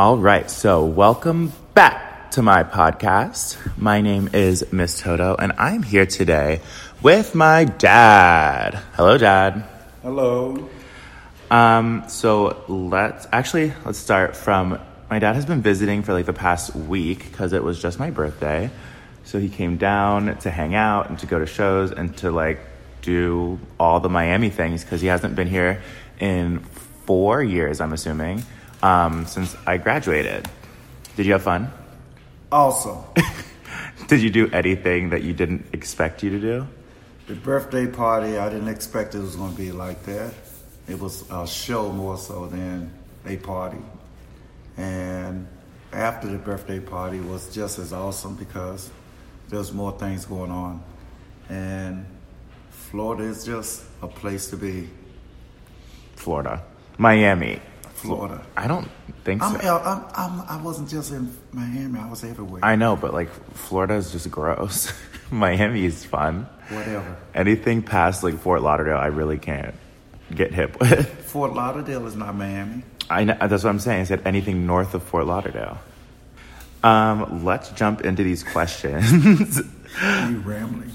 All right, so welcome back to my podcast. My name is Miss Toto, and I'm here today with my dad. Hello, Dad. Hello. Um, so let's actually let's start from my dad has been visiting for like the past week because it was just my birthday. So he came down to hang out and to go to shows and to like do all the Miami things because he hasn't been here in four years, I'm assuming, um, since I graduated. Did you have fun? Awesome. Did you do anything that you didn't expect you to do? the birthday party, I didn't expect it was going to be like that. It was a show more so than a party. And after the birthday party was just as awesome because there's more things going on. And Florida is just a place to be. Florida, Miami. Florida. I don't think so. I'm, I'm, I'm, I wasn't just in Miami, I was everywhere. I know, but like Florida is just gross. Miami is fun. Whatever. Anything past like Fort Lauderdale, I really can't get hip with. Fort Lauderdale is not Miami. I know, that's what I'm saying. I said anything north of Fort Lauderdale. Um, let's jump into these questions. You rambling.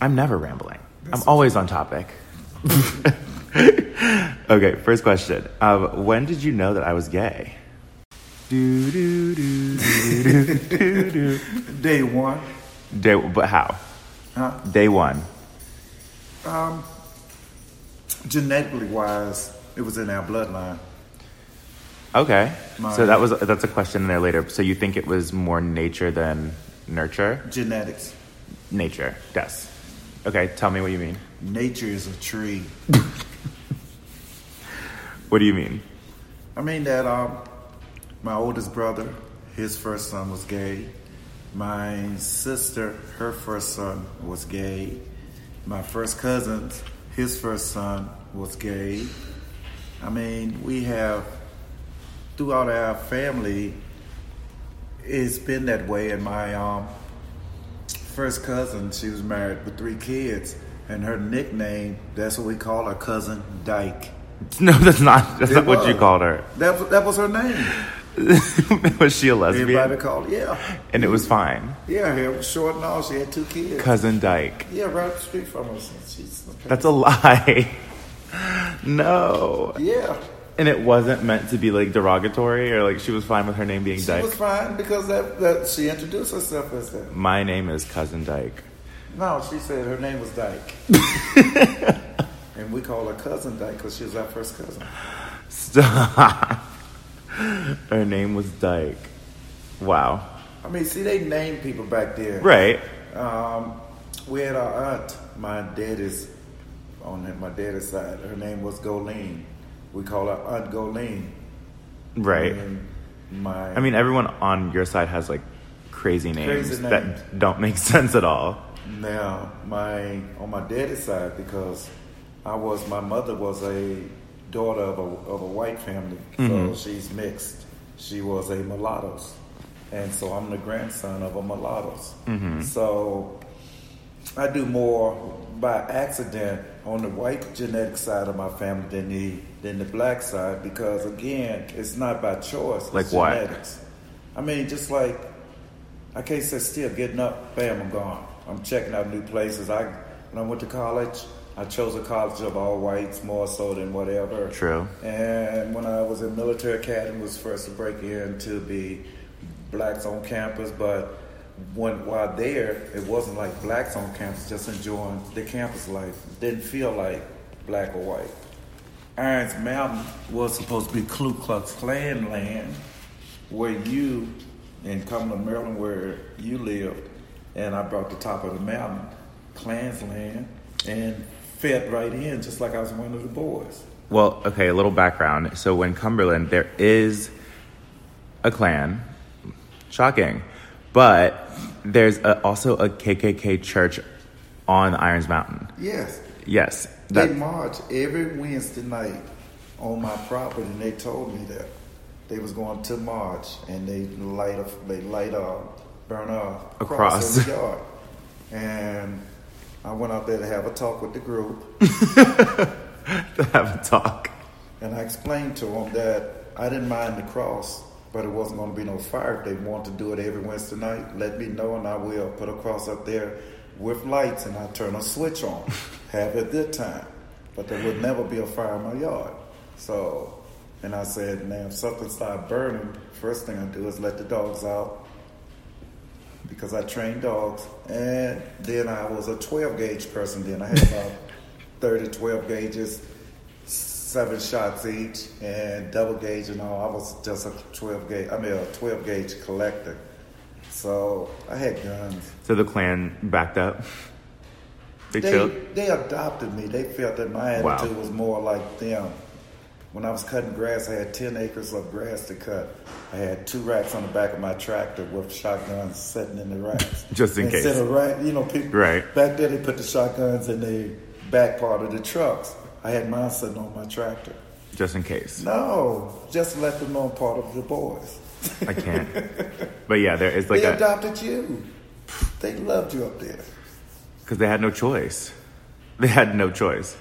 I'm never rambling. I'm always on topic. okay, first question. Um, when did you know that I was gay? Do, do, do, do, do, do. Day one. Day, but how? Huh? Day one. Um, genetically wise, it was in our bloodline. Okay. My- So that was that's a question in there later. So you think it was more nature than nurture? Genetics. Nature. Yes. Okay. Tell me what you mean. Nature is a tree. What do you mean? I mean that um, my oldest brother, his first son was gay. My sister, her first son was gay. My first cousin, his first son was gay. I mean, we have throughout our family, it's been that way. And my um, first cousin, she was married with three kids, and her nickname, that's what we call her cousin Dyke. No, that's not. That's It not what you called her. That was, that was her name. was she a lesbian? Everybody called, yeah. And it was fine. Yeah, hair was short and all. She had two kids. Cousin Dyke. Yeah, right up the street from us. She's That's a lie. no. yeah. And it wasn't meant to be like derogatory or like she was fine with her name being She Dyke. She was fine because that, that she introduced herself as that. My name is Cousin Dyke. No, she said her name was Dyke. And we call her cousin Dyke because she was our first cousin. Stop. her name was Dyke. Wow. I mean, see, they named people back there. Right. Um, we had our aunt, my daddy's, on my daddy's side. Her name was Golene. We call her Aunt Golene. Right. And my I mean, everyone on your side has like crazy names, Crazy names. that don't make sense at all. Now, my on my daddy's side, because I was my mother was a daughter of a of a white family, so mm-hmm. she's mixed. She was a mulattoes, and so I'm the grandson of a mulattoes. Mm-hmm. So I do more by accident on the white genetic side of my family than the than the black side, because again, it's not by choice. It's Like what? genetics. I mean, just like I can't sit still. Getting up, bam, I'm gone. I'm checking out new places. I when I went to college, I chose a college of all whites more so than whatever. True. And when I was in military academy, was first to break into the blacks on campus. But when while there, it wasn't like blacks on campus, just enjoying the campus life. Didn't feel like black or white. Irons Mountain was supposed to be Ku Klux Klan land, where you, in Cumberland, Maryland, where you lived, and I brought the top of the mountain, Klan's land, and fit right in, just like I was one of the boys. Well, okay, a little background. So when Cumberland, there is a Klan, shocking, but there's a, also a KKK church on Irons Mountain. Yes, Yes, they march every Wednesday night on my property, and they told me that they was going to march, and they light a, they light a, burn a across, cross cross. the yard, and I went out there to have a talk with the group. to have a talk. And I explained to them that I didn't mind the cross, but it wasn't going to be no fire. If they want to do it every Wednesday night, let me know and I will put a cross up there with lights and I turn a switch on. Have it this time. But there would never be a fire in my yard. So, and I said, man, if something started burning, first thing I do is let the dogs out because I trained dogs. And then I was a 12 gauge person then. I had about 30, 12 gauges, seven shots each, and double gauge and all. I was just a 12 gauge, I mean, a 12 gauge collector. So I had guns. So the Klan backed up. They, They, they adopted me. They felt that my Wow. attitude was more like them. When I was cutting grass, I had 10 acres of grass to cut. I had two racks on the back of my tractor with shotguns sitting in the racks. Just in Instead case. of rack, you know, people Right. back there they put the shotguns in the back part of the trucks. I had mine sitting on my tractor. just in case. No, just let them know I'm part of the boys. I can't. But yeah, there is like they a adopted you. They loved you up there. because they had no choice. They had no choice.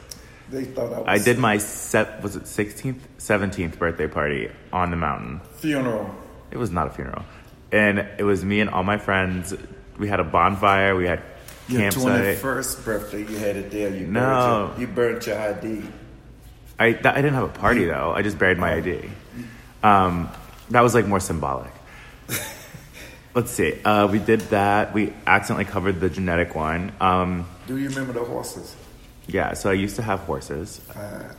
They thought I was I did my set was it 16th, 17th birthday party on the mountain. funeral. It was not a funeral, and it was me and all my friends. We had a bonfire. We had Your campsite. 21st birthday, you had it there. You No. burned your, you burnt your ID. I that, I didn't have a party though. I just buried my ID. Um, that was like more symbolic. Let's see. Uh, we did that. We accidentally covered the genetic one. Um, Do you remember the horses? Yeah. So I used to have horses. Uh,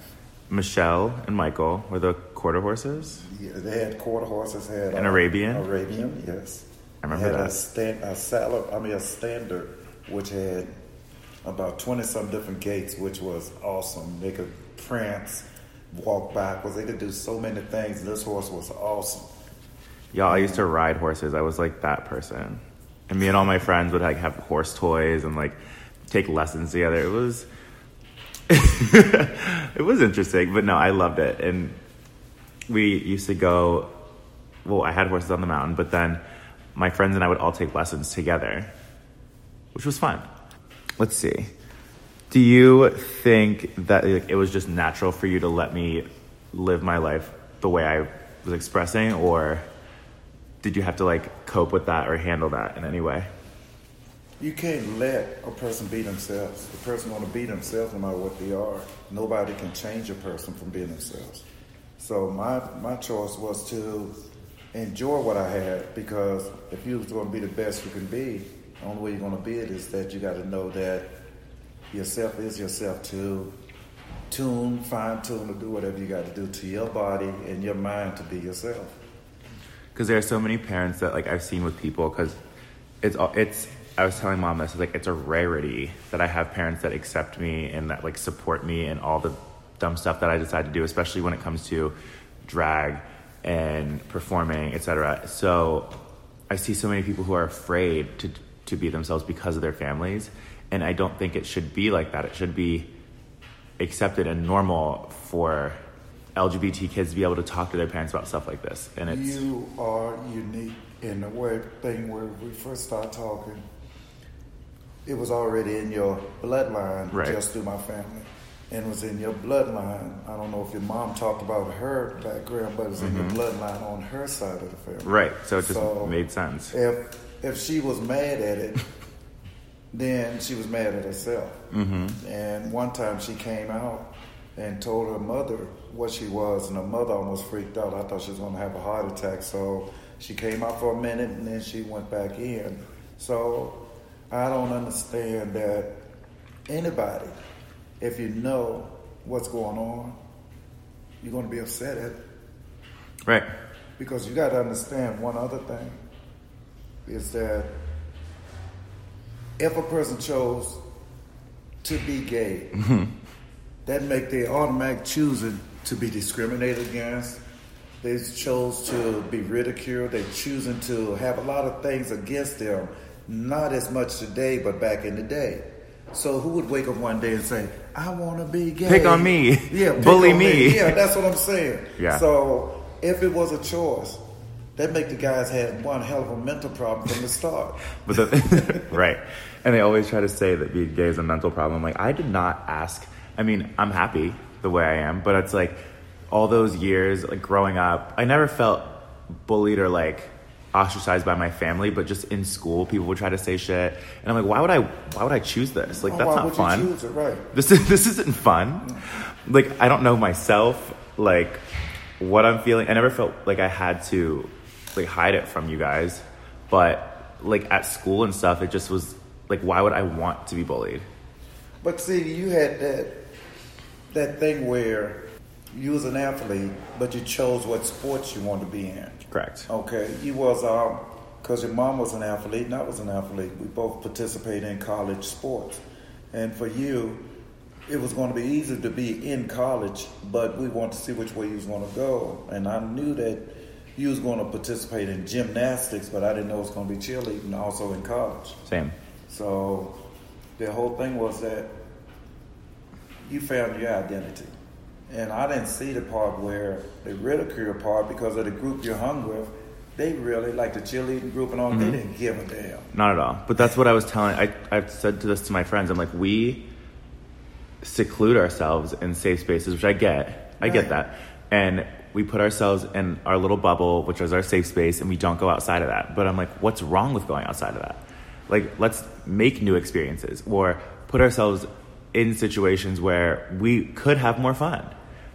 Michelle and Michael were the quarter horses. yeah, they had quarter horses. Had An uh, Arabian? Arabian, yes. I remember had that. A, stand, a salad, I mean a standard, which had about twenty some different gaits, which was awesome. They could prance, walk backwards. They could do so many things. This horse was awesome. Y'all, I used to ride horses. I was like that person. And me and all my friends would like have horse toys and like take lessons together. It was it was interesting, but no, I loved it. And we used to go well, I had horses on the mountain, but then my friends and I would all take lessons together, which was fun. Let's see. Do you think that it was just natural for you to let me live my life the way I was expressing, or did you have to like cope with that or handle that in any way? You can't let a person be themselves. The person want to be themselves no matter what they are. Nobody can change a person from being themselves. So my my choice was to enjoy what I had because if you was going to be the best you can be, the only way you're going to be it is that you got to know that yourself is yourself to tune, fine tune, to do whatever you got to do to your body and your mind to be yourself. Because there are so many parents that like I've seen with people because it's it's. I was telling mom this like it's a rarity that I have parents that accept me and that like support me and all the dumb stuff that I decide to do, especially when it comes to drag and performing, etc. So I see so many people who are afraid to to be themselves because of their families, and I don't think it should be like that. It should be accepted and normal for LGBT kids to be able to talk to their parents about stuff like this. And it's You are unique in the way thing where we first started talking. It was already in your bloodline Right. just through my family. And was in your bloodline. I don't know if your mom talked about her background, but it was in your bloodline on her side of the family. Mm-hmm. right. So it just So- made sense. If if she was mad at it, then she was mad at herself. Mm-hmm. And one time she came out and told her mother what she was, and her mother almost freaked out. I thought she was going to have a heart attack. So she came out for a minute, and then she went back in. So I don't understand that anybody, if you know what's going on, you're going to be upset at it. Right. Because you got to understand one other thing is that if a person chose to be gay, mm-hmm. that make they automatic choosing to be discriminated against. They chose to be ridiculed. They choosing to have a lot of things against them. Not as much today, but back in the day. So who would wake up one day and say, "I want to be gay"? Pick on me. Yeah, Bully on me. Yeah, that's what I'm saying. Yeah. So if it was a choice, that make the guys have one hell of a mental problem from the start. But the, right. And they always try to say that being gay is a mental problem. Like, I did not ask. I mean, I'm happy the way I am, but it's like, all those years, like growing up, I never felt bullied or like ostracized by my family, but just in school, people would try to say shit, and I'm like, why would I? Why would I choose this? Like, Oh, that's not would fun. You choose it? Right. This is this isn't fun. Like I don't know myself. Like what I'm feeling. I never felt like I had to like hide it from you guys. But like at school and stuff, it just was like, why would I want to be bullied? But see, you had that that thing where you was an athlete, but you chose what sports you wanted to be in. Correct. Okay, you was um, cause your mom was an athlete and I was an athlete. We both participated in college sports, and for you, it was going to be easy to be in college, but we wanted to see which way you was going to go, and I knew that you was going to participate in gymnastics, but I didn't know it was going to be cheerleading also in college. Same. So the whole thing was that you found your identity. And I didn't see the part where the ridicule part because of the group you're hung with. They really, like the cheerleading group and all, they mm-hmm. didn't give a damn. Not at all. But that's what I was telling. I I've said to this to my friends. I'm like, we seclude ourselves in safe spaces, which I get. I Right. get that, and we put ourselves in our little bubble, which is our safe space, and we don't go outside of that. But I'm like, what's wrong with going outside of that? Like, let's make new experiences or put ourselves in situations where we could have more fun.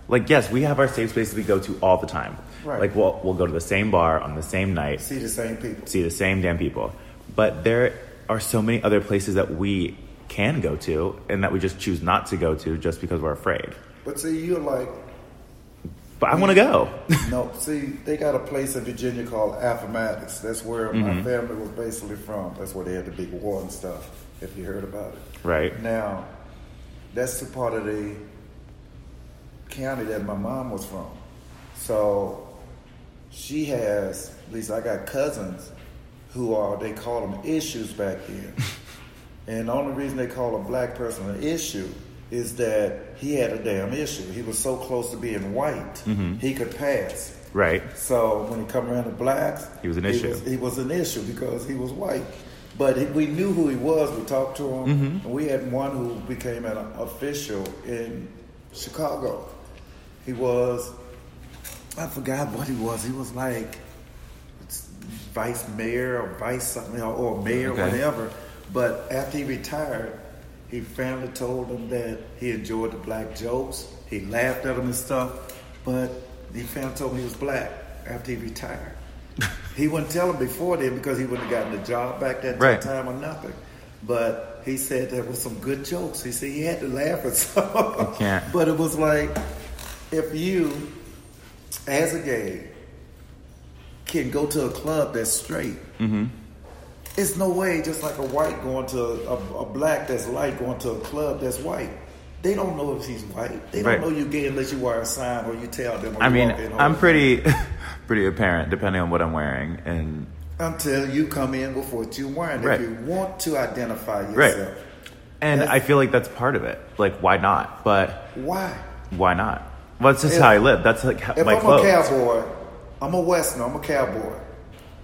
Like, yes, we have our safe spaces we go to all the time. Right. Like, we'll, we'll go to the same bar on the same night See the same people. see the same damn people. But there are so many other places that we can go to and that we just choose not to go to just because we're afraid. But see, you're like, But I want to go. no, see, they got a place in Virginia called Appomattox. That's where my mm-hmm. family was basically from. That's where they had the big war and stuff, if you heard about it. right. Now, that's the part of the county that my mom was from. So she has, at least I got cousins who are, they call them issues back then. and the only reason they call a black person an issue is that he had a damn issue. He was so close to being white, he could pass. Right. So when he come around to blacks, He was an He issue. was, he was an issue because he was white. But he, we knew who he was. We talked to him. Mm-hmm. And we had one who became an official in Chicago. He was, I forgot what he was. He was like vice mayor or vice something or, or mayor, Okay. whatever. But after he retired, he finally told them that he enjoyed the black jokes. He laughed at them and stuff. But he finally told me he was black after he retired. he wouldn't tell him before then because he wouldn't have gotten the job back that Right. time or nothing. But he said there was some good jokes. He said he had to laugh at some. You can't. But it was like if you, as a gay, can go to a club that's straight. Mm-hmm. It's no way, just like a white going to a, a black that's light going to a club that's white. They don't know if he's white. They Right. don't know you're gay unless you wear a sign or you tell them. I mean, I'm pretty, pretty apparent depending on what I'm wearing, and until you come in with what you're wearing. Right. If you want to identify Right. yourself, and That's- I feel like that's part of it. Like, why not? But why? why not? Well, it's just If- how I live. That's like If my I'm clothes. a cowboy, I'm a Westerner. I'm a cowboy.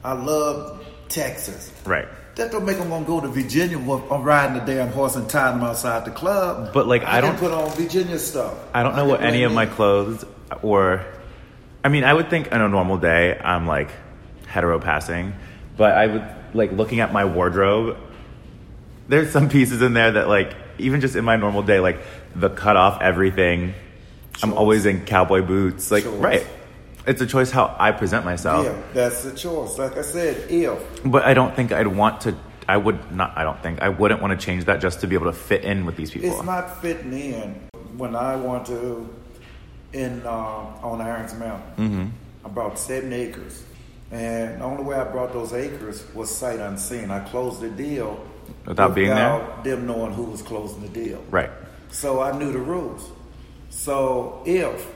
I love Texas. Right. That don't make them want to go to Virginia. I'm uh, riding the damn horse and tying them outside the club. But, like, I can don't- put on Virginia stuff. I don't know what any of my clothes or I mean, I would think on a normal day I'm like hetero passing, but I would like looking at my wardrobe. There's some pieces in there that like even just in my normal day, like the cut off everything. I'm always in cowboy boots, like Choice. right. It's a choice how I present myself, Yeah, that's the choice. Like I said, if but I don't think I'd want to. I would not. I don't think I wouldn't want to change that just to be able to fit in with these people. it's not fitting in, when I want to in uh, on Irons Mountain, Mm-hmm. I brought seven acres, and the only way I brought those acres was sight unseen. I closed the deal Without being there? without them knowing who was closing the deal. right. So I knew the rules. So if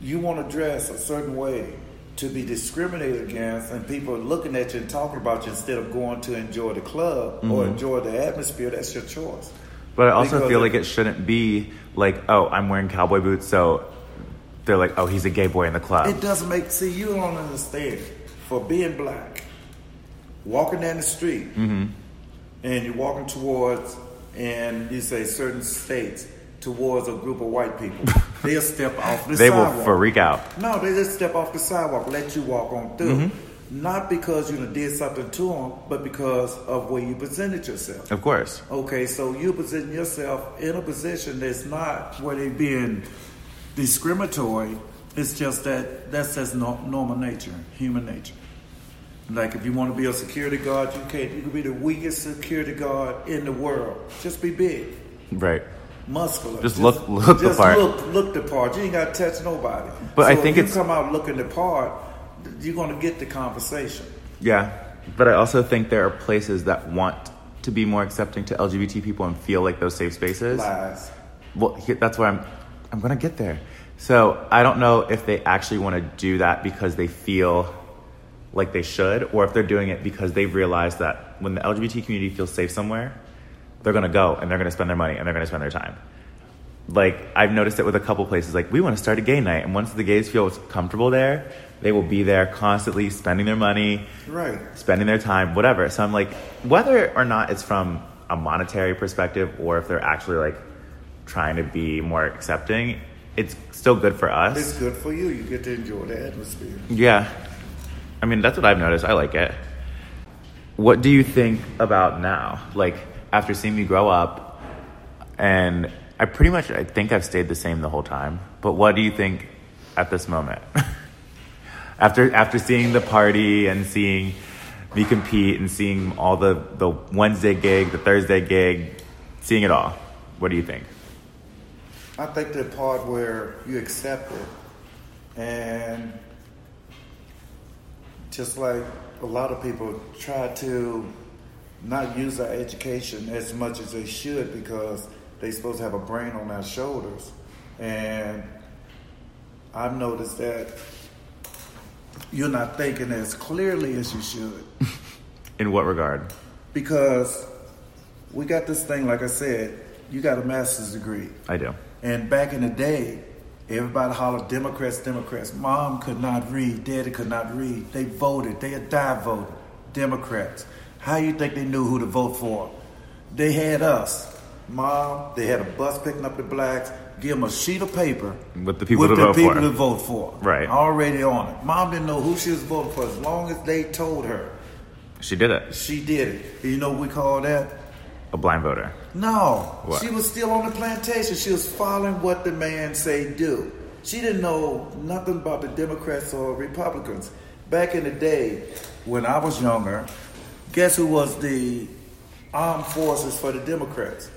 you want to dress a certain way to be discriminated against and people are looking at you and talking about you instead of going to enjoy the club or Mm-hmm. enjoy the atmosphere, that's your choice. But I also Because feel like it shouldn't be like, oh, I'm wearing cowboy boots, so they're like, oh, he's a gay boy in the club. It doesn't make see you don't understand. For being black, walking down the street Mm-hmm. and you're walking towards and you say certain states towards a group of white people. they'll step off the sidewalk. they sidewalk. will freak out. No, they just step off the sidewalk, let you walk on through. Mm-hmm. Not because you did something to them, but because of where you presented yourself. Of course. Okay, so you present yourself in a position that's not where they being discriminatory. It's just that that's just no, normal nature, human nature. Like if you want to be a security guard, you can't. You can be the weakest security guard in the world. Just be big, Right. Muscular. Just look- look the just part. Look, look the part. You ain't got to touch nobody. But I think if it's- you come out looking the part, you're going to get the conversation. Yeah. But I also think there are places that want to be more accepting to LGBT people and feel like those safe spaces. Lies. Well, here, that's where I'm. I'm gonna get there. So I don't know if they actually want to do that because they feel like they should, or if they're doing it because they've realized that when the LGBT community feels safe somewhere, they're gonna go and they're gonna spend their money and they're gonna spend their time. Like I've noticed it with a couple places. Like we want to start a gay night, and once the gays feel comfortable there, they will be there constantly spending their money, Right. spending their time, whatever. So I'm like, whether or not it's from a monetary perspective or if they're actually like trying to be more accepting, it's still good for us. It's good for you. You get to enjoy the atmosphere. Yeah. I mean, that's what I've noticed. I like it. What do you think about now? Like, after seeing me grow up, and I pretty much, I think I've stayed the same the whole time. But what do you think at this moment? after after seeing the party and seeing me compete and seeing all the, the Wednesday gig, the Thursday gig, seeing it all, what do you think? I think the part where you accept it, and just like a lot of people try to not use our education as much as they should because they're supposed to have a brain on their shoulders. And I've noticed that you're not thinking as clearly as you should In what regard? because we got this thing, like I said, you got a master's degree. I do. And back in the day, everybody hollered Democrats, Democrats. Mom could not read, Daddy could not read. They voted, they had die voted. Democrats. How you think they knew who to vote for? They had us. Mom, they had a bus picking up the blacks, give them a sheet of paper With the people with to the vote people for. to vote for. Right. Already on it. Mom didn't know who she was voting for as long as they told her. She did it. She did it. You know what we call that? A blind voter. No, What? she was still on the plantation. She was following what the man say do. She didn't know nothing about the Democrats or Republicans. Back in the day, when I was younger, guess who was the armed forces for the Democrats?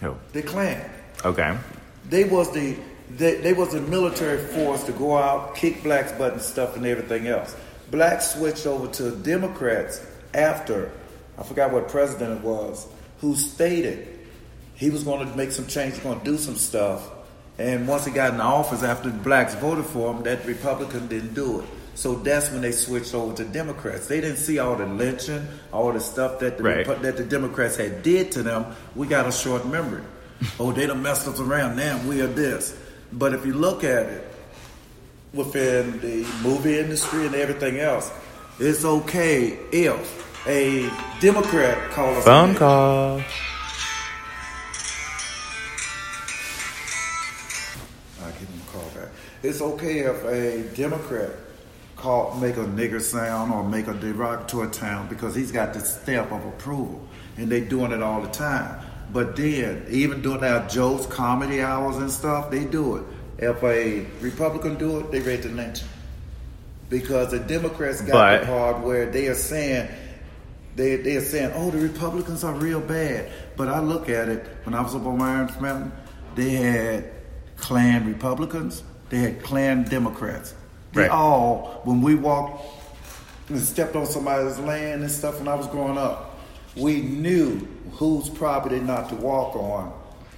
Who? The Klan. Okay. They was the they, they was the military force to go out, kick blacks' butt and stuff and everything else. Blacks switched over to Democrats after I forgot what president it was who stated he was going to make some change, going to do some stuff. And once he got in office, after the blacks voted for him, that Republican didn't do it. So that's when they switched over to Democrats. They didn't see all the lynching, all the stuff that the Right. Repu- that the Democrats had did to them. We got a short memory. oh, they done messed us around. Now we are this. But if you look at it within the movie industry and everything else, it's okay if a Democrat calls us Phone call. I give him a call back. It's okay if a Democrat call make a nigger sound or make a derogatory sound because he's got the stamp of approval, and they doing it all the time. But then, even during our Joe's comedy hours and stuff, they do it. If a Republican do it, they ready to lynch. Because the Democrats got But- the part where they are saying they they are saying, "Oh, the Republicans are real bad." But I look at it when I was up on Irons Mountain, they had Klan Republicans, they had Klan Democrats. They Right. all, when we walked and stepped on somebody's land and stuff when I was growing up, we knew whose property not to walk on,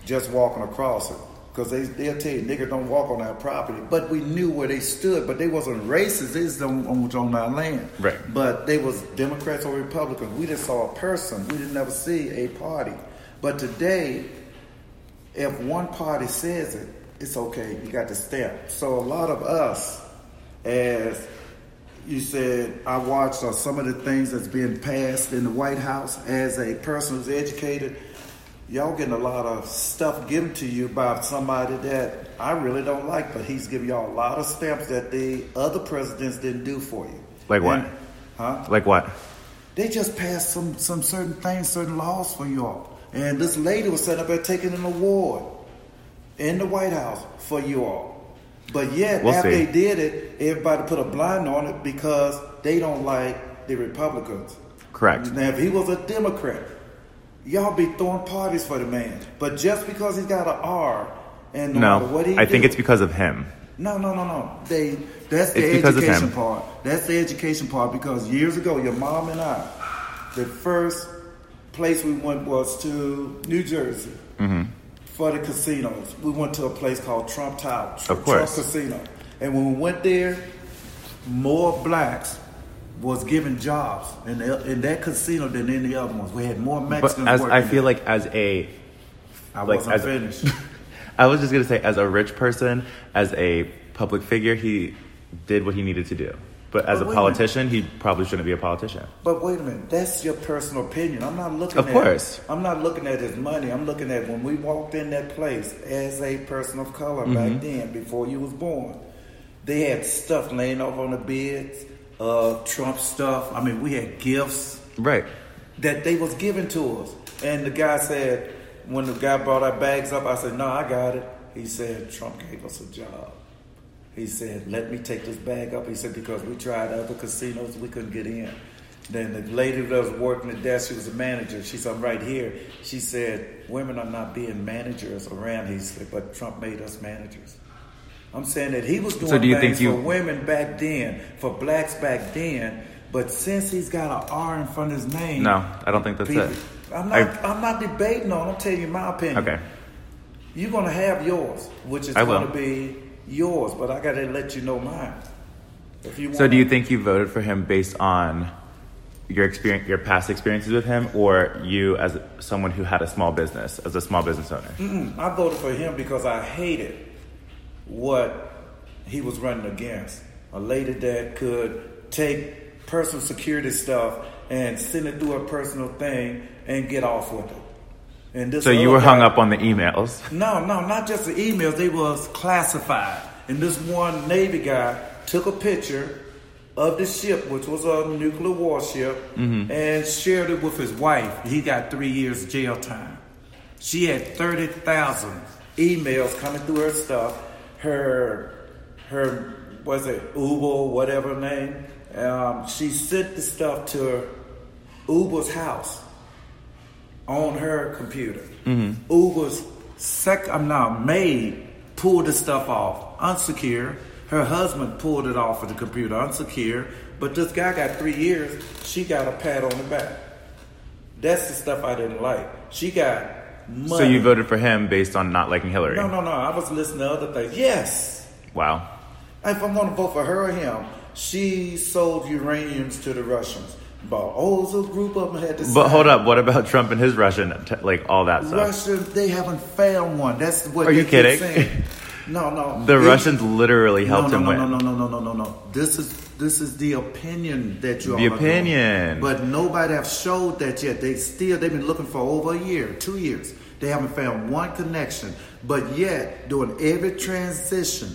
just walking across it. Because they, they'll tell you, nigger don't walk on our property. But we knew where they stood, but they wasn't racist. They just on, on, on our land. Right. But they was Democrats or Republicans. We just saw a person. We didn't ever see a party. But today, if one party says it, it's okay. You got to stamp. So a lot of us, as you said, I watched uh, some of the things that's being passed in the White House as a person who's educated. y'all getting a lot of stuff given to you by somebody that I really don't like, but he's giving y'all a lot of stamps that the other presidents didn't do for you. Like what? And- huh? Like what? They just passed some some certain things, certain laws for y'all. And this lady was sitting up there taking an award in the White House for you all. But yet, We'll after see. they did it, everybody put a blind on it because they don't like the Republicans. Correct. Now, if he was a Democrat, y'all be throwing parties for the man. But just because he's got an R, and no, what he I think it's because of him. no, no, no, no. They that's the It's education part. That's the education part because years ago, your mom and I, the first place we went was to New Jersey Mm-hmm. For the casinos. We went to a place called Trump Tower, Tr- Of course. Trump Casino, and when we went there, more blacks was given jobs in, the, in that casino than any other ones. We had more But Mexicans. as working I feel there. like as a I like, wasn't as- finished. I was just gonna say, as a rich person, as a public figure, he did what he needed to do. But as But a wait a politician, he probably shouldn't be a politician. But wait a minute, that's your personal opinion. I'm not looking Of at course. I'm not looking at his money. I'm looking at when we walked in that place as a person of color Mm-hmm. back then, before you was born. They had stuff laying over on the beds, uh, Trump stuff. I mean, we had gifts Right. that they was giving to us. And the guy said, when the guy brought our bags up, I said, no, I got it. He said, Trump gave us a job. He said, let me take this bag up. He said, because we tried other casinos, we couldn't get in. Then the lady that was working the desk, she was a manager. She said, I'm right here. She said, women are not being managers around. He said, but Trump made us managers. I'm saying that he was doing So do you things think you- for women back then, for blacks back then. But since he's got an R in front of his name, No, I don't think that's people- it. I'm not. I- am not debating on. I'm telling you my opinion. Okay. You're gonna have yours, which is gonna be yours. But I gotta let you know mine. If you want. So do you think you voted for him based on your experience, your past experiences with him, or you as someone who had a small business, as a small business owner? Mm, I voted for him because I hated what he was running against. A lady that could take personal security stuff and send it through a personal thing and get off with it. And this So you were hung up on the emails. No, no, not just the emails. They was classified. And this one Navy guy took a picture of the ship, which was a nuclear warship, and shared it with his wife. He got three years jail time. She had thirty thousand emails coming through her stuff. Her, her, was it Uber, whatever name? Um, she sent the stuff to Uber's house on her computer. Uber's sec I'm now maid pulled the stuff off unsecure. Her husband pulled it off of the computer unsecure. But this guy got three years. She got a pat on the back. That's the stuff I didn't like. She got money. So you voted for him based on not liking Hillary. No, no, no. I was listening to other things. Yes. Wow. If I'm going to vote for her or him, she sold uraniums to the Russians. But oh, a group of them had to. But hold up, what about Trump and his Russian, like all that stuff? Russia, they haven't found one. That's what. Are you kidding? saying. No, no. The They- Russians literally helped no, no, him no, win. No, no, no, no, no, no, no. This is this is the opinion that you The doing. opinion. But nobody have showed that yet. They still they've been looking for over a year, two years. They haven't found one connection. But yet, doing every transition,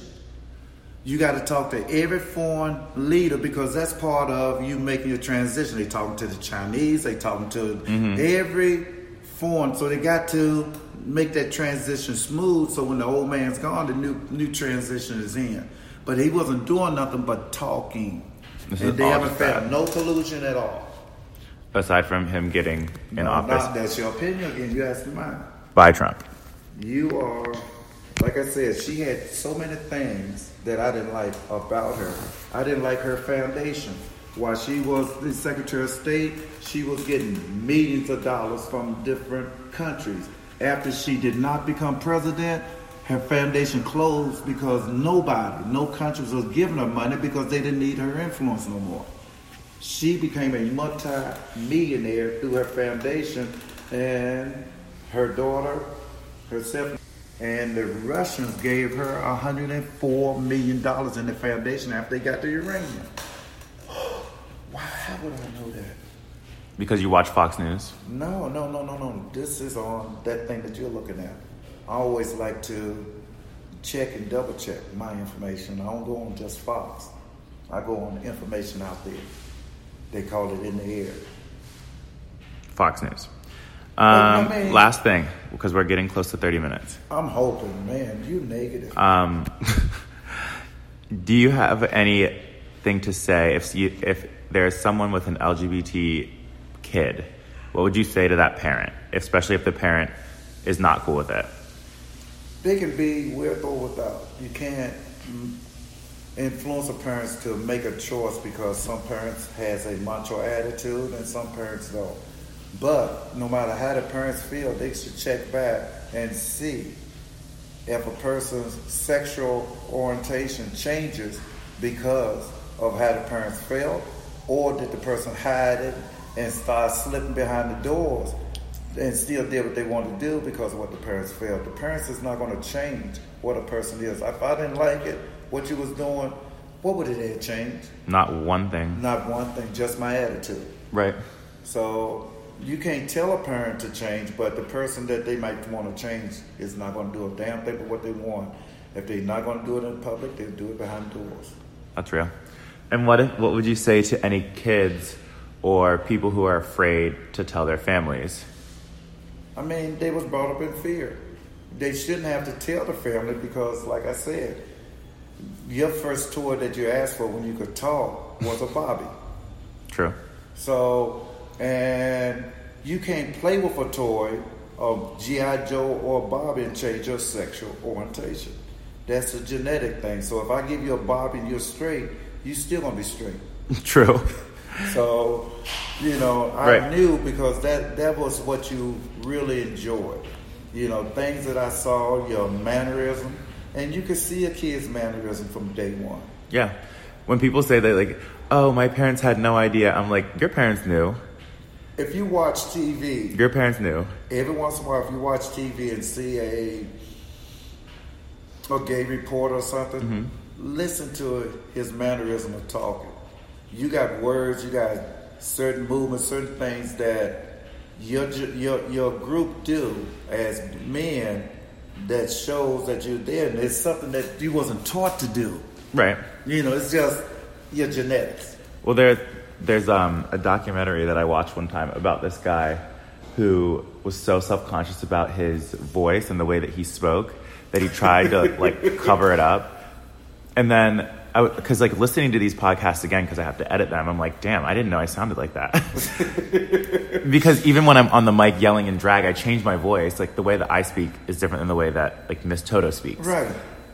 you got to talk to every foreign leader because that's part of you making a transition. They talking to the Chinese, they talking to Mm-hmm. every foreign. So they got to make that transition smooth. So when the old man's gone, the new new transition is in. But he wasn't doing nothing but talking, This and they haven't found no collusion at all. Aside from him getting in no, office not- that's your opinion again. You asked me mine. by Trump. You are, like I said, she had so many things that I didn't like about her. I didn't like her foundation. While she was the Secretary of State, she was getting millions of dollars from different countries. After she did not become president, her foundation closed because nobody, no countries was giving her money because they didn't need her influence no more. She became a multi-millionaire through her foundation and her daughter, herself, and the Russians gave her $104 million in the foundation after they got the uranium. Why, how would I know that? Because you watch Fox News? No, no, no, no, no. This is on that thing that you're looking at. I always like to check and double check my information. I don't go on just Fox. I go on information out there. They call it in the air. Fox News. I Um, mean- last thing, because we're getting close to 30 minutes. I'm hoping, man, you negative. Um, do you have anything to say if you, if there's someone with an LGBT kid? What would you say to that parent, especially if the parent is not cool with it? they can be with or without. You can't mm, influence a parents to make a choice because some parents has a macho attitude and some parents don't. But no matter how the parents feel, they should check back and see if a person's sexual orientation changes because of how the parents felt, or did the person hide it and start slipping behind the doors and still did what they wanted to do because of what the parents felt. The parents is not going to change what a person is. If I didn't like it, what you was doing, what would it have changed? Not one thing. Not one thing, just my attitude. Right. So you can't tell a parent to change, but the person that they might want to change is not going to do a damn thing with what they want. If they're not going to do it in public, they'll do it behind doors. That's real. And what if, what would you say to any kids or people who are afraid to tell their families? I mean, they was brought up in fear. They shouldn't have to tell the family because, like I said, your first toy that you asked for when you could talk was a Barbie. True. So, and you can't play with a toy of G.I. Joe or Barbie and change your sexual orientation. That's a genetic thing. So if I give you a Barbie and you're straight, you still gonna be straight. True. So, you know, I Right. knew because that that was what you really enjoyed. You know, things that I saw, your mannerism, and you could see a kid's mannerism from day one. Yeah. When people say that, like, oh, my parents had no idea, I'm like, your parents knew. If you watch TV, Your parents knew. every once in a while, if you watch TV and see a a gay reporter or something, mm-hmm. listen to his mannerism of talking. You got words, you got certain movements, certain things that your your your group do as men that shows that you're there, and it's something that you wasn't taught to do. Right. You know, it's just your genetics. Well, there, there's um, a documentary that I watched one time about this guy who was so self-conscious about his voice and the way that he spoke that he tried to like cover it up. And then, because like listening to these podcasts again, because I have to edit them, I'm like, damn, I didn't know I sounded like that. because even when I'm on the mic yelling in drag, I change my voice. Like the way that I speak is different than the way that like Miss Toto speaks. Right.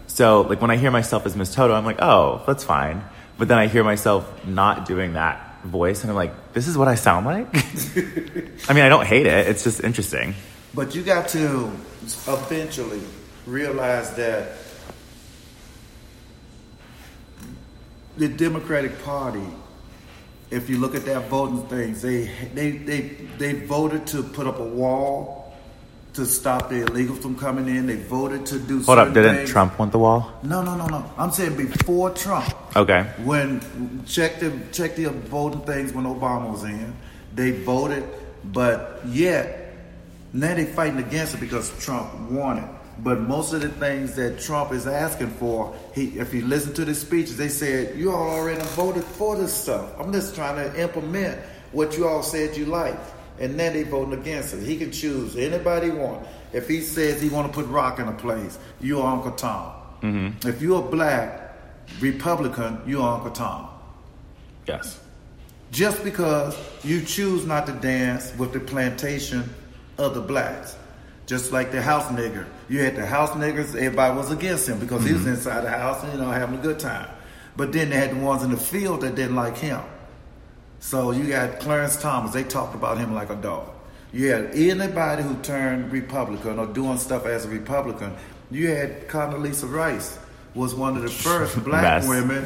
So, like, when I hear myself as Miss Toto, I'm like, oh, that's fine. But then I hear myself not doing that voice, and I'm like, this is what I sound like? I mean, I don't hate it. It's just interesting. But you got to eventually realize that the Democratic Party, if you look at their voting things, they they they they voted to put up a wall to stop the illegals from coming in. They voted to do. Hold up, didn't things. Trump want the wall? No, no, no, no. I'm saying before Trump. Okay. When check the check the voting things when Obama was in, they voted, but yet now they're fighting against it because Trump won it. But most of the things that Trump is asking for, he if you listen to the speeches, they said you all already voted for this stuff. I'm just trying to implement what you all said you like, and then they voting against it. He can choose anybody he want. If he says he want to put rock in a place, you are Uncle Tom. Mm-hmm. If you're a black Republican, you are Uncle Tom. Yes. Just because you choose not to dance with the plantation of the blacks. Just like the house nigger. You had the house niggers, everybody was against him because he was mm-hmm. inside the house, and you know, having a good time. But then they had the ones in the field that didn't like him. So you got Clarence Thomas, they talked about him like a dog. You had anybody who turned Republican or doing stuff as a Republican. You had Condoleezza Rice was one of the first black women,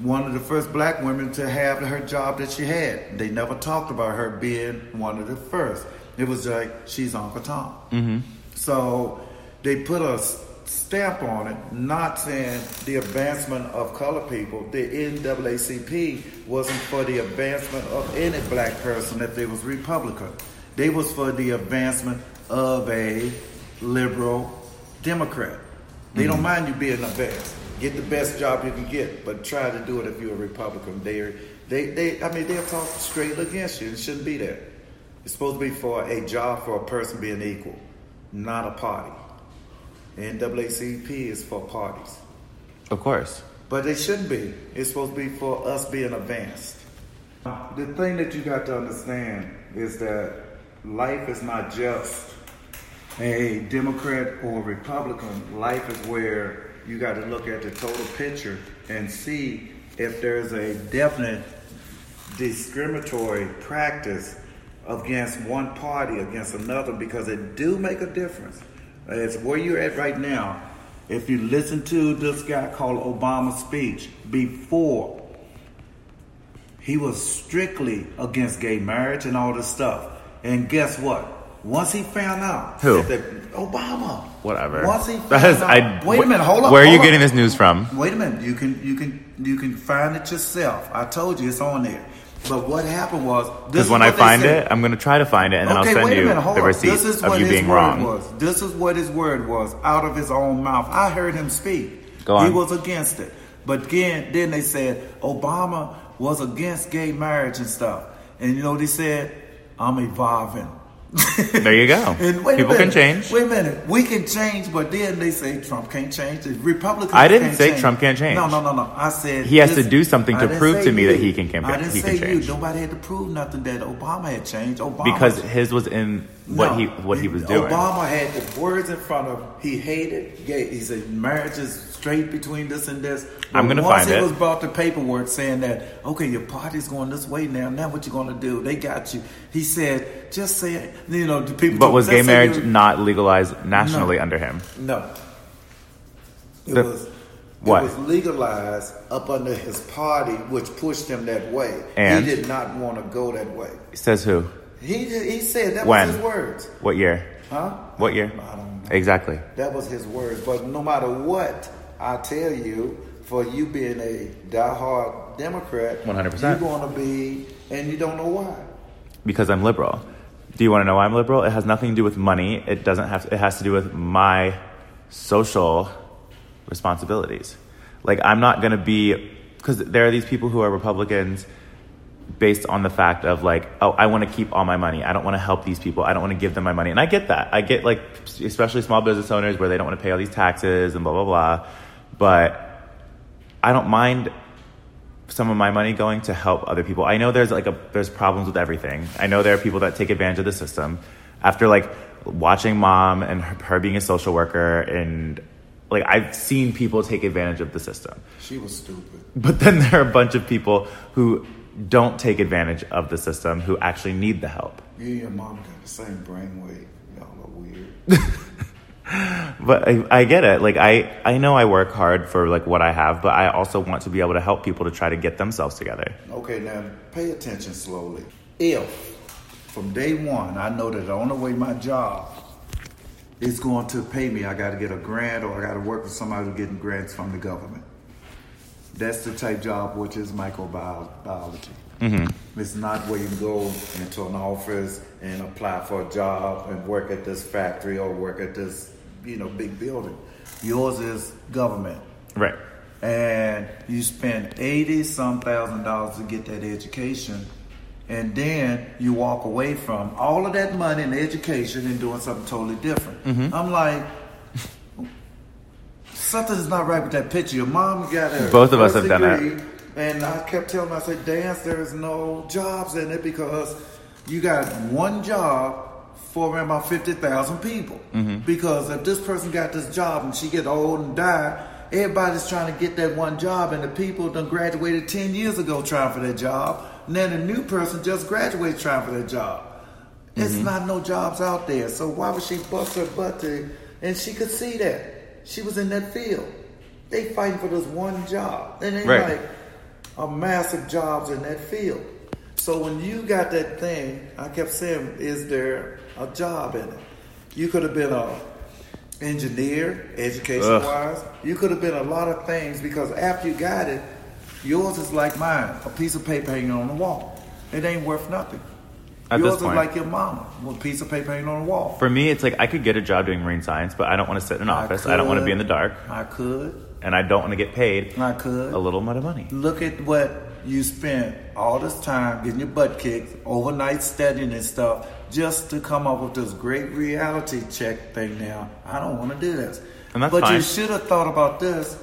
one of the first black women to have her job that she had. They never talked about her being one of the first. It was like she's Uncle Tom. Mm-hmm. So they put a s- stamp on it, not saying the advancement of colored people. The NAACP wasn't for the advancement of any black person if they was Republican. They was for the advancement of a liberal Democrat. They don't mm-hmm. mind you being the best. Get the best job you can get, but try to do it if you're a Republican. They, they, they. I mean, they'll talk straight against you. It shouldn't be there. It's supposed to be for a job for a person being equal, not a party. NAACP is for parties, Of course. but it shouldn't be. It's supposed to be for us being advanced. The thing that you got to understand is that life is not just a Democrat or Republican. Life is where you got to look at the total picture and see if there's a definite discriminatory practice against one party against another because it do make a difference. It's where you're at right now. If you listen to this guy called Obama's speech before, he was strictly against gay marriage and all this stuff. And guess what? Once he found out Who? that Obama, Whatever. Once he found is- out, I- wait a minute, hold up. Where are you up. getting this news from? Wait a minute. You can you can you can find it yourself. I told you it's on there. But what happened was Because when I find it, I'm going to try to find it, and then I'll send you minute, the receipt This is of what you his being word wrong. was. This is what his word was out of his own mouth. I heard him speak. Go on. He was against it. But again, then they said Obama was against gay marriage and stuff. And you know what he said? I'm evolving. There you go. And wait People can change. Wait a minute. We can change, but then they say Trump can't change. The Republicans I didn't say change. Trump can't change. No, no, no, no. I said He has to do something to prove to me you. that he can campaign- I didn't he say can you. change. Nobody had to prove nothing that Obama had changed. Obama Because his was in what No. he what he was doing. Obama had the words in front of he hated gay. He said marriage is straight between this and this. I'm gonna once find he it. was brought the paperwork saying that okay, your party's going this way now. Now what you gonna do? They got you. He said just say it. You know the people. But was gay marriage not legalized nationally No. under him? No. It The- was. what? It was legalized up under his party, which pushed him that way. And? he did not want to go that way. He says who? He he said that When? was his words, What year? huh? What year? I don't know. Exactly. That was his words. But no matter what I tell you, for you being a diehard Democrat, 100%. you're going to be, and you don't know why. Because I'm liberal. Do you want to know why I'm liberal? It has nothing to do with money. It doesn't have. To, it has to do with my social responsibilities. Like I'm not gonna be because there are these people who are Republicans based on the fact of like, oh, I want to keep all my money. I don't want to help these people. I don't want to give them my money. And I get that. I get like, especially small business owners where they don't want to pay all these taxes and blah blah blah. But I don't mind some of my money going to help other people. I know there's like a there's problems with everything. I know there are people that take advantage of the system. After like watching mom and her, her being a social worker and like I've seen people take advantage of the system. She was stupid. But then there are a bunch of people who don't take advantage of the system who actually need the help. You and your mom got the same brainwave. Y'all are weird. But I, I get it. Like I, I know I work hard for like what I have, but I also want to be able to help people to try to get themselves together. Okay, now pay attention slowly. If from day one I know that the only way my job is going to pay me, I got to get a grant or I got to work with somebody who's getting grants from the government. That's the type job which is microbiology. Mm-hmm. It's not where you can go into an office and apply for a job and work at this factory or work at this, you know, big building. Yours is government Right. and you spend eighty some thousand dollars to get that education, and then you walk away from all of that money and education and doing something totally different. Mm-hmm. I'm like, something's not right with that picture. Your mom got her Both of us have done that. and I kept telling her, I said, dance, there's no jobs in it because you got one job for around about 50,000 people. Mm-hmm. Because if this person got this job and she get old and die, everybody's trying to get that one job and the people done graduated 10 years ago trying for that job. And then the new person just graduated trying for that job. It's Mm-hmm. not no jobs out there. So why would she bust her butt to, and she could see that. She was in that field. They fighting for this one job. And they Right. like a massive jobs in that field. So when you got that thing, I kept saying, is there a job in it? You could have been a engineer, education wise. You could have been a lot of things because after you got it, yours is like mine, a piece of paper hanging on the wall. It ain't worth nothing. At yours this point. is like your mama, with a piece of paper hanging on the wall. For me, it's like I could get a job doing marine science, but I don't want to sit in an office. I, don't want to be in the dark, I could. and I don't want to get paid I could. a little amount of money. Look at what you spent all this time getting your butt kicked, overnight studying and stuff, just to come up with this great reality check thing now. I don't want to do this. And that's but you should have thought about this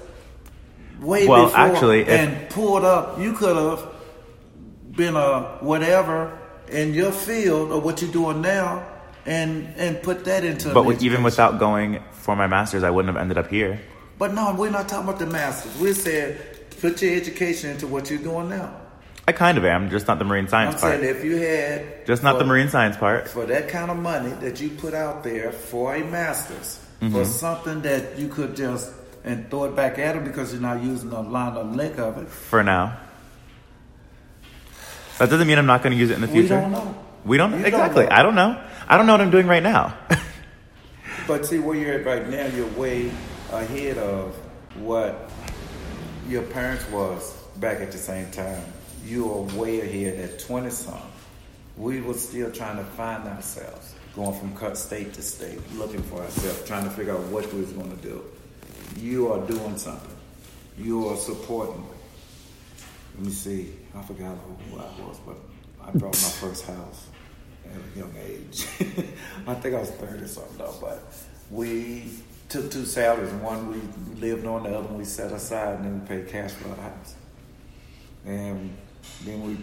way Well, before actually, if- and pulled up. You could have been a whatever in your field or what you're doing now and and put that into But with, even without going for my master's, I wouldn't have ended up here. But no, we're not talking about the masters. We said put your education into what you're doing now. I kind of am, just not the marine I'm science part. saying if you had Just not the marine science part. for that kind of money that you put out there for a master's Mm-hmm. for something that you could just and throw it back at them because you're not using a line of lick of it. For now. That doesn't mean I'm not going to use it in the We future. don't know. We don't You don't exactly. know. I don't know. I don't know what I'm doing right now. But see where you're at right now, you're way ahead of what your parents was back at the same time. You are way ahead at 20 something. We were still trying to find ourselves, going from cut state to state, looking for ourselves, trying to figure out what we was going to do. You are doing something. You are supporting. Me. Let me see. I forgot who I was, but I bought my first house at a young age. I think I was 30 something though, but we took two salaries. One we lived on, the other one we set aside, and then we paid cash for the house. And then we,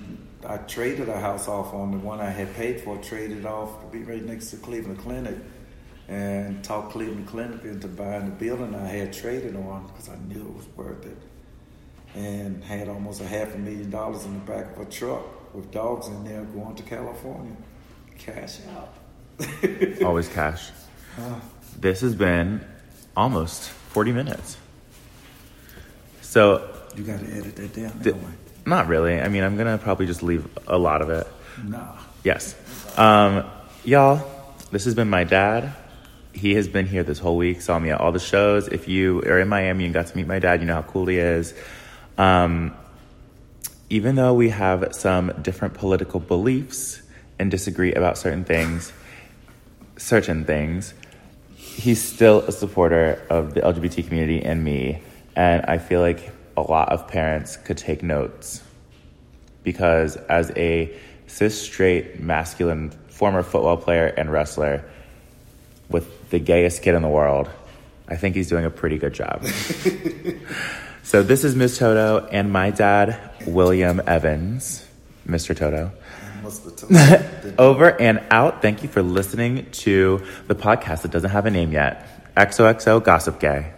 I traded a house off on the one I had paid for, traded off to be right next to Cleveland Clinic, and talked Cleveland Clinic into buying the building I had traded on because I knew it was worth it. And had almost a half a million dollars in the back of a truck with dogs in there going to California. Cash out. Always cash. Uh, This has been almost 40 minutes. So, you got to edit that down anyway. not really. I mean, I'm to probably just leave a lot of it. Nah. Yes. Um, y'all, this has been my dad. He has been here this whole week, saw me at all the shows. If you are in Miami and got to meet my dad, you know how cool he is. Um, even though we have some different political beliefs and disagree about certain things, certain things, he's still a supporter of the LGBT community and me. And I feel like a lot of parents could take notes because as a cis straight masculine former football player and wrestler with the gayest kid in the world, I think he's doing a pretty good job. so this is Ms. Toto and my dad, William Evans, Mr. Toto. Over and out. Thank you for listening to the podcast that doesn't have a name yet. XOXO Gossip Gay.